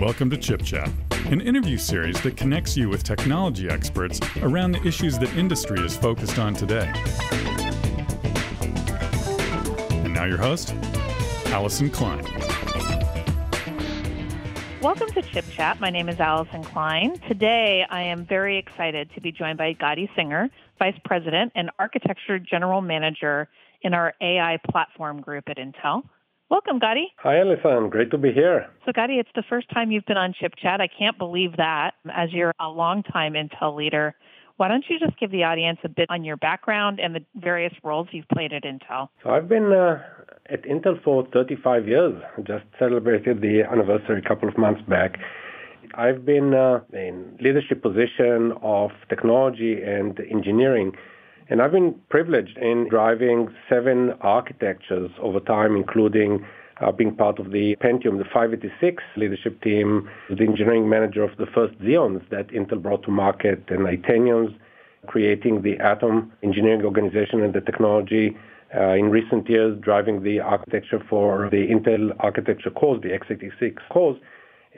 Welcome to Chip Chat, an interview series that connects you with technology experts around the issues that industry is focused on today. And now, your host, Allison Klein. Welcome to Chip Chat. My name is Allison Klein. Today, I am very excited to be joined by Gadi Singer, Vice President and Architecture General Manager in our AI Platform Group at Intel. Welcome, Gadi. Hi, Allison. Great to be here. So, Gadi, it's the first time you've been on Chip Chat. I can't believe that, as you're a longtime Intel leader. Why don't you just give the audience a bit on your background and the various roles you've played at Intel? So, I've been uh, at Intel for 35 years. Just celebrated the anniversary a couple of months back. I've been uh, in leadership position of technology and engineering and I've been privileged in driving seven architectures over time, including uh, being part of the Pentium, the 586 leadership team, the engineering manager of the first Xeons that Intel brought to market, and Itaniums, creating the Atom engineering organization and the technology. Uh, in recent years, driving the architecture for the Intel architecture cores, the x86 cores,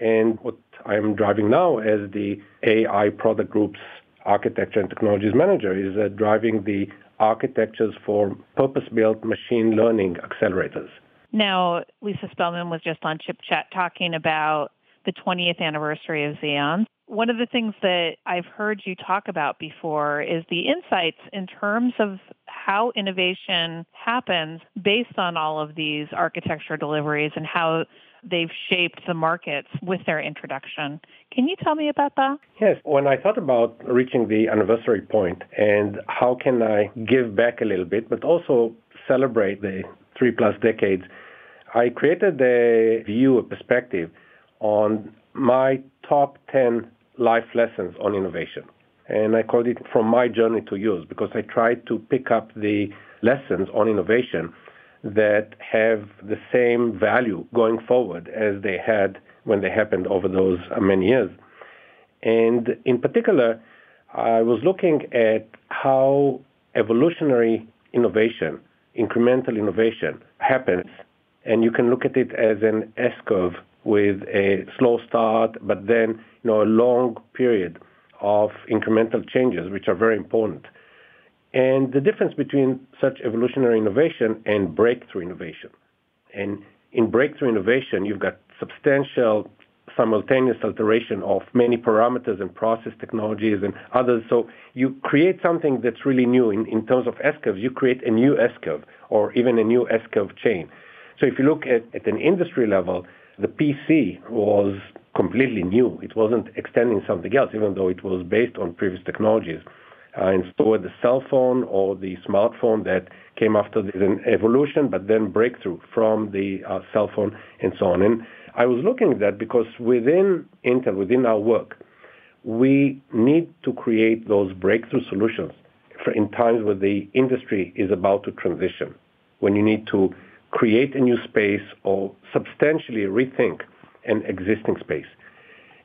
and what I'm driving now as the AI product group's architecture and technologies manager is uh, driving the architectures for purpose-built machine learning accelerators. Now, Lisa Spelman was just on Chip Chat talking about the 20th anniversary of Xeon. One of the things that I've heard you talk about before is the insights in terms of how innovation happens based on all of these architecture deliveries and how they've shaped the markets with their introduction. Can you tell me about that? Yes. When I thought about reaching the anniversary point and how can I give back a little bit, but also celebrate the three plus decades, I created a view, a perspective on my top 10 life lessons on innovation. And I called it From My Journey to Yours because I tried to pick up the lessons on innovation that have the same value going forward as they had when they happened over those uh, many years. And in particular, I was looking at how evolutionary innovation, incremental innovation happens. And you can look at it as an S curve with a slow start, but then you know a long period of incremental changes, which are very important and the difference between such evolutionary innovation and breakthrough innovation. And in breakthrough innovation, you've got substantial simultaneous alteration of many parameters and process technologies and others. So you create something that's really new in, in terms of S-curves. You create a new S-curve or even a new S-curve chain. So if you look at, at an industry level, the PC was completely new. It wasn't extending something else, even though it was based on previous technologies uh, so the cell phone or the smartphone that came after this evolution, but then breakthrough from the uh, cell phone and so on. And I was looking at that because within Intel, within our work, we need to create those breakthrough solutions in times where the industry is about to transition, when you need to create a new space or substantially rethink an existing space.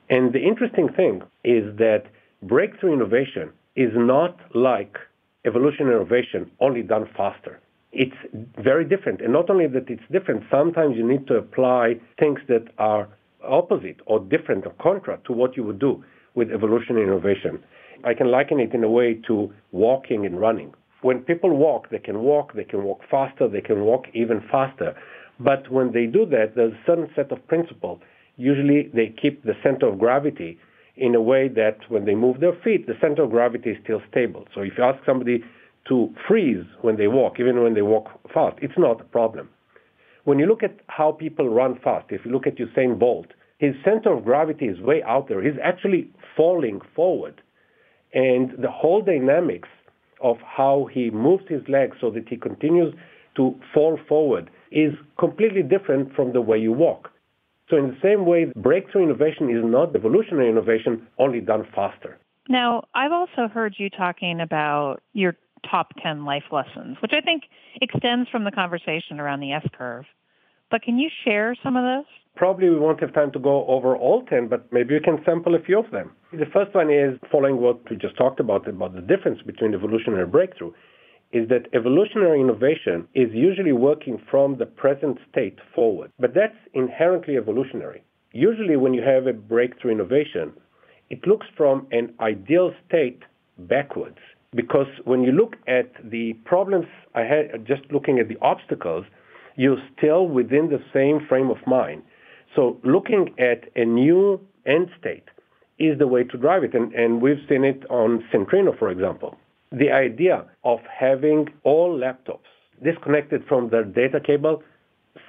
And the interesting thing is that breakthrough innovation is not like evolutionary innovation only done faster. It's very different. And not only that it's different, sometimes you need to apply things that are opposite or different or contra to what you would do with evolutionary innovation. I can liken it in a way to walking and running. When people walk, they can walk, they can walk faster, they can walk even faster. But when they do that, there's a certain set of principles. Usually they keep the center of gravity in a way that when they move their feet, the center of gravity is still stable. So if you ask somebody to freeze when they walk, even when they walk fast, it's not a problem. When you look at how people run fast, if you look at Usain Bolt, his center of gravity is way out there. He's actually falling forward. And the whole dynamics of how he moves his legs so that he continues to fall forward is completely different from the way you walk. So in the same way, breakthrough innovation is not evolutionary innovation, only done faster. Now, I've also heard you talking about your top 10 life lessons, which I think extends from the conversation around the S curve. But can you share some of those? Probably we won't have time to go over all 10, but maybe we can sample a few of them. The first one is following what we just talked about, about the difference between evolutionary breakthrough is that evolutionary innovation is usually working from the present state forward. But that's inherently evolutionary. usually when you have a breakthrough innovation, it looks from an ideal state backwards. Because when you look at the problems I had, just looking at the obstacles, you're still within the same frame of mind. So looking at a new end state is the way to drive it. And, and we've seen it on Centrino, for example. The idea of having all laptops disconnected from their data cable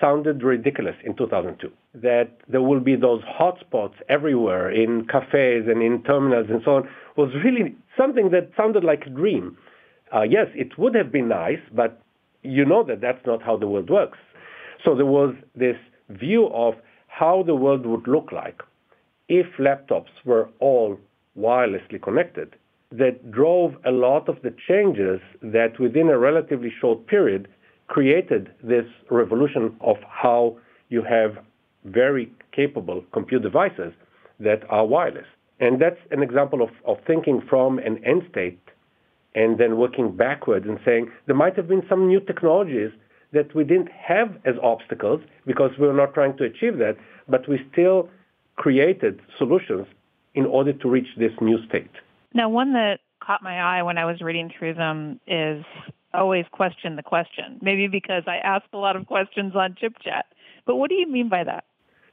sounded ridiculous in 2002. That there will be those hotspots everywhere in cafes and in terminals and so on was really something that sounded like a dream. Uh, yes, it would have been nice, but you know that that's not how the world works. So there was this view of how the world would look like if laptops were all wirelessly connected that drove a lot of the changes that within a relatively short period created this revolution of how you have very capable compute devices that are wireless. And that's an example of, of thinking from an end state and then working backwards and saying there might have been some new technologies that we didn't have as obstacles because we were not trying to achieve that, but we still created solutions in order to reach this new state. Now, one that caught my eye when I was reading through them is always question the question. Maybe because I ask a lot of questions on chip chat. But what do you mean by that?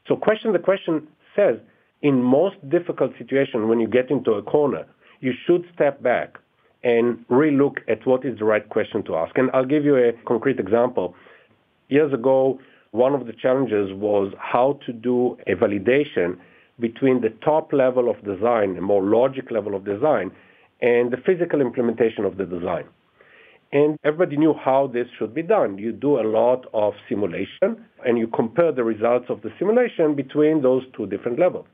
So question the question says in most difficult situations when you get into a corner, you should step back and relook at what is the right question to ask. And I'll give you a concrete example. Years ago, one of the challenges was how to do a validation between the top level of design, a more logic level of design, and the physical implementation of the design. And everybody knew how this should be done. You do a lot of simulation and you compare the results of the simulation between those two different levels.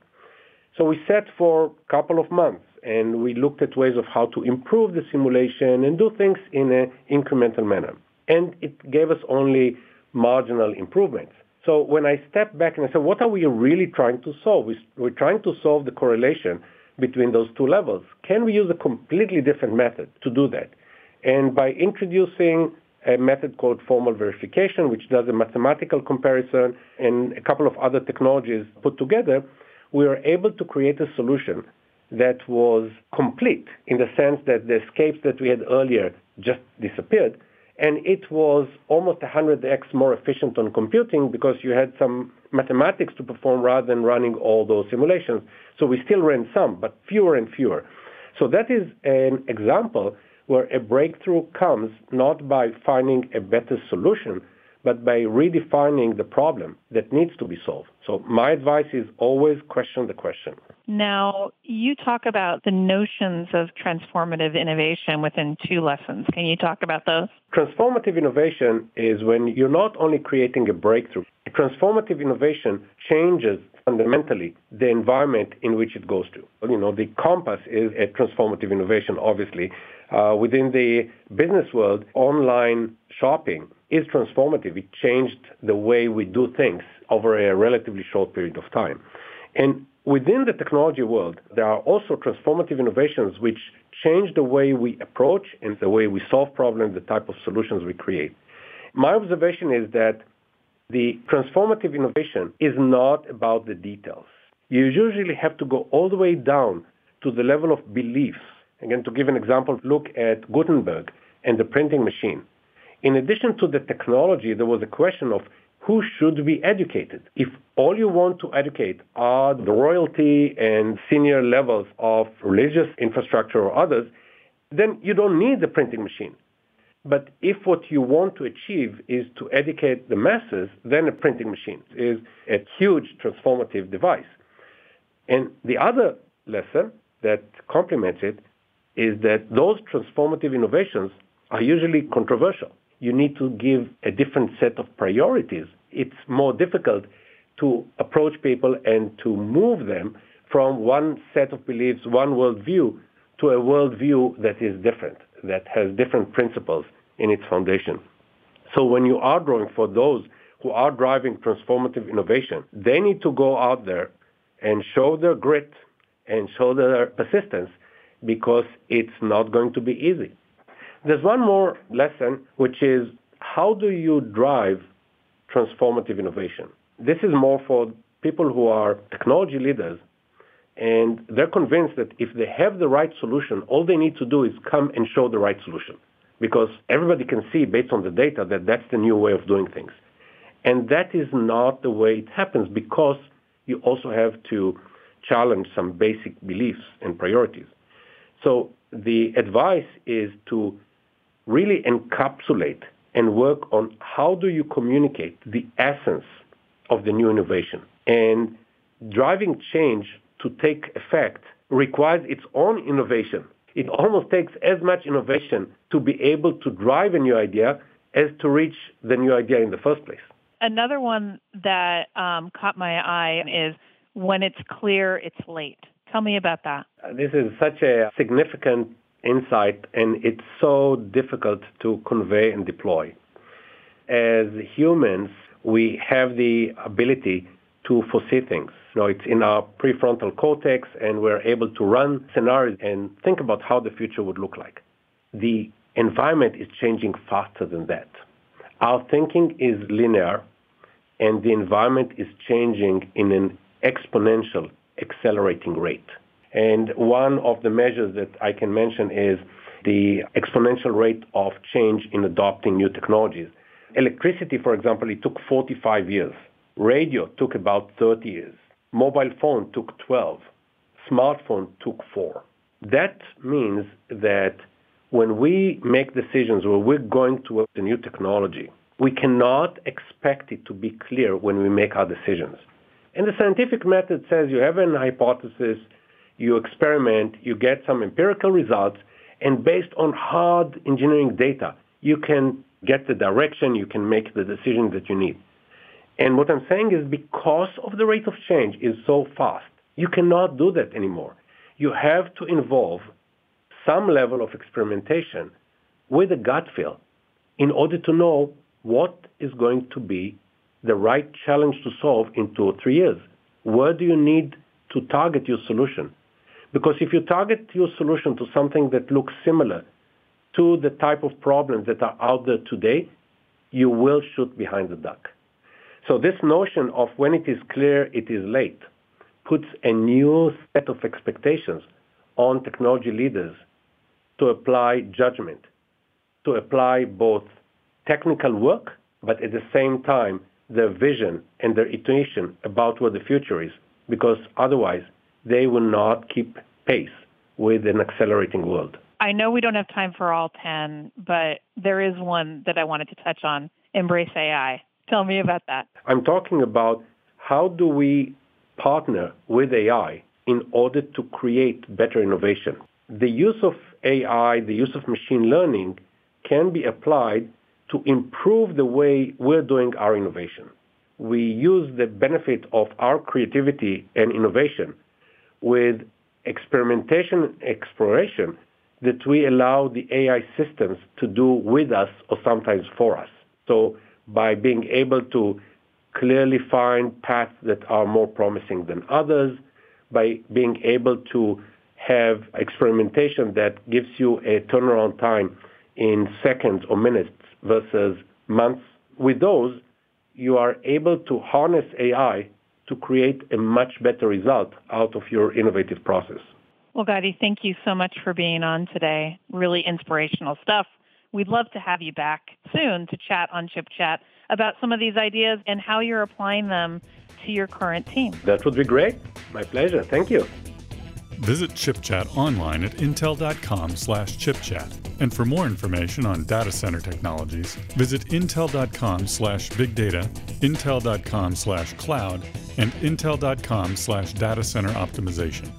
So we sat for a couple of months and we looked at ways of how to improve the simulation and do things in an incremental manner. And it gave us only marginal improvements. So when I step back and I said, what are we really trying to solve? We're trying to solve the correlation between those two levels. Can we use a completely different method to do that? And by introducing a method called formal verification, which does a mathematical comparison and a couple of other technologies put together, we were able to create a solution that was complete in the sense that the escapes that we had earlier just disappeared. And it was almost 100x more efficient on computing because you had some mathematics to perform rather than running all those simulations. So we still ran some, but fewer and fewer. So that is an example where a breakthrough comes not by finding a better solution, but by redefining the problem that needs to be solved. So my advice is always question the question. Now, you talk about the notions of transformative innovation within two lessons. Can you talk about those? Transformative innovation is when you're not only creating a breakthrough, transformative innovation changes fundamentally the environment in which it goes to. You know, the compass is a transformative innovation, obviously. Uh, within the business world, online shopping is transformative. It changed the way we do things over a relatively short period of time. And within the technology world, there are also transformative innovations which change the way we approach and the way we solve problems, the type of solutions we create. My observation is that the transformative innovation is not about the details. You usually have to go all the way down to the level of beliefs. Again, to give an example, look at Gutenberg and the printing machine. In addition to the technology, there was a question of who should be educated. If all you want to educate are the royalty and senior levels of religious infrastructure or others, then you don't need the printing machine. But if what you want to achieve is to educate the masses, then a printing machine is a huge transformative device. And the other lesson that complements it is that those transformative innovations are usually controversial. You need to give a different set of priorities. It's more difficult to approach people and to move them from one set of beliefs, one worldview, to a worldview that is different that has different principles in its foundation. So when you are drawing for those who are driving transformative innovation, they need to go out there and show their grit and show their persistence because it's not going to be easy. There's one more lesson, which is how do you drive transformative innovation? This is more for people who are technology leaders and they're convinced that if they have the right solution, all they need to do is come and show the right solution because everybody can see based on the data that that's the new way of doing things. And that is not the way it happens because you also have to challenge some basic beliefs and priorities. So the advice is to really encapsulate and work on how do you communicate the essence of the new innovation. And driving change to take effect requires its own innovation. It almost takes as much innovation to be able to drive a new idea as to reach the new idea in the first place. Another one that um, caught my eye is when it's clear, it's late. Tell me about that. This is such a significant insight, and it's so difficult to convey and deploy. As humans, we have the ability to foresee things. You know, it's in our prefrontal cortex, and we're able to run scenarios and think about how the future would look like. The environment is changing faster than that. Our thinking is linear, and the environment is changing in an exponential, accelerating rate. And one of the measures that I can mention is the exponential rate of change in adopting new technologies. Electricity, for example, it took 45 years. Radio took about 30 years. Mobile phone took 12. Smartphone took 4. That means that when we make decisions where we're going towards a new technology, we cannot expect it to be clear when we make our decisions. And the scientific method says you have an hypothesis, you experiment, you get some empirical results, and based on hard engineering data, you can get the direction, you can make the decision that you need. And what I'm saying is because of the rate of change is so fast, you cannot do that anymore. You have to involve some level of experimentation with a gut feel in order to know what is going to be the right challenge to solve in two or three years. Where do you need to target your solution? Because if you target your solution to something that looks similar to the type of problems that are out there today, you will shoot behind the duck. So this notion of when it is clear, it is late puts a new set of expectations on technology leaders to apply judgment, to apply both technical work, but at the same time, their vision and their intuition about what the future is, because otherwise they will not keep pace with an accelerating world. I know we don't have time for all 10, but there is one that I wanted to touch on Embrace AI. Tell me about that. I'm talking about how do we partner with AI in order to create better innovation. The use of AI, the use of machine learning can be applied to improve the way we're doing our innovation. We use the benefit of our creativity and innovation with experimentation exploration that we allow the AI systems to do with us or sometimes for us. So by being able to clearly find paths that are more promising than others, by being able to have experimentation that gives you a turnaround time in seconds or minutes versus months. With those, you are able to harness AI to create a much better result out of your innovative process. Well, Gadi, thank you so much for being on today. Really inspirational stuff. We'd love to have you back soon to chat on Chip Chat about some of these ideas and how you're applying them to your current team. That would be great. My pleasure. Thank you. Visit ChipChat online at intel.com slash chipchat. And for more information on data center technologies, visit intel.com slash big data, intel.com slash cloud, and intel.com slash data center optimization.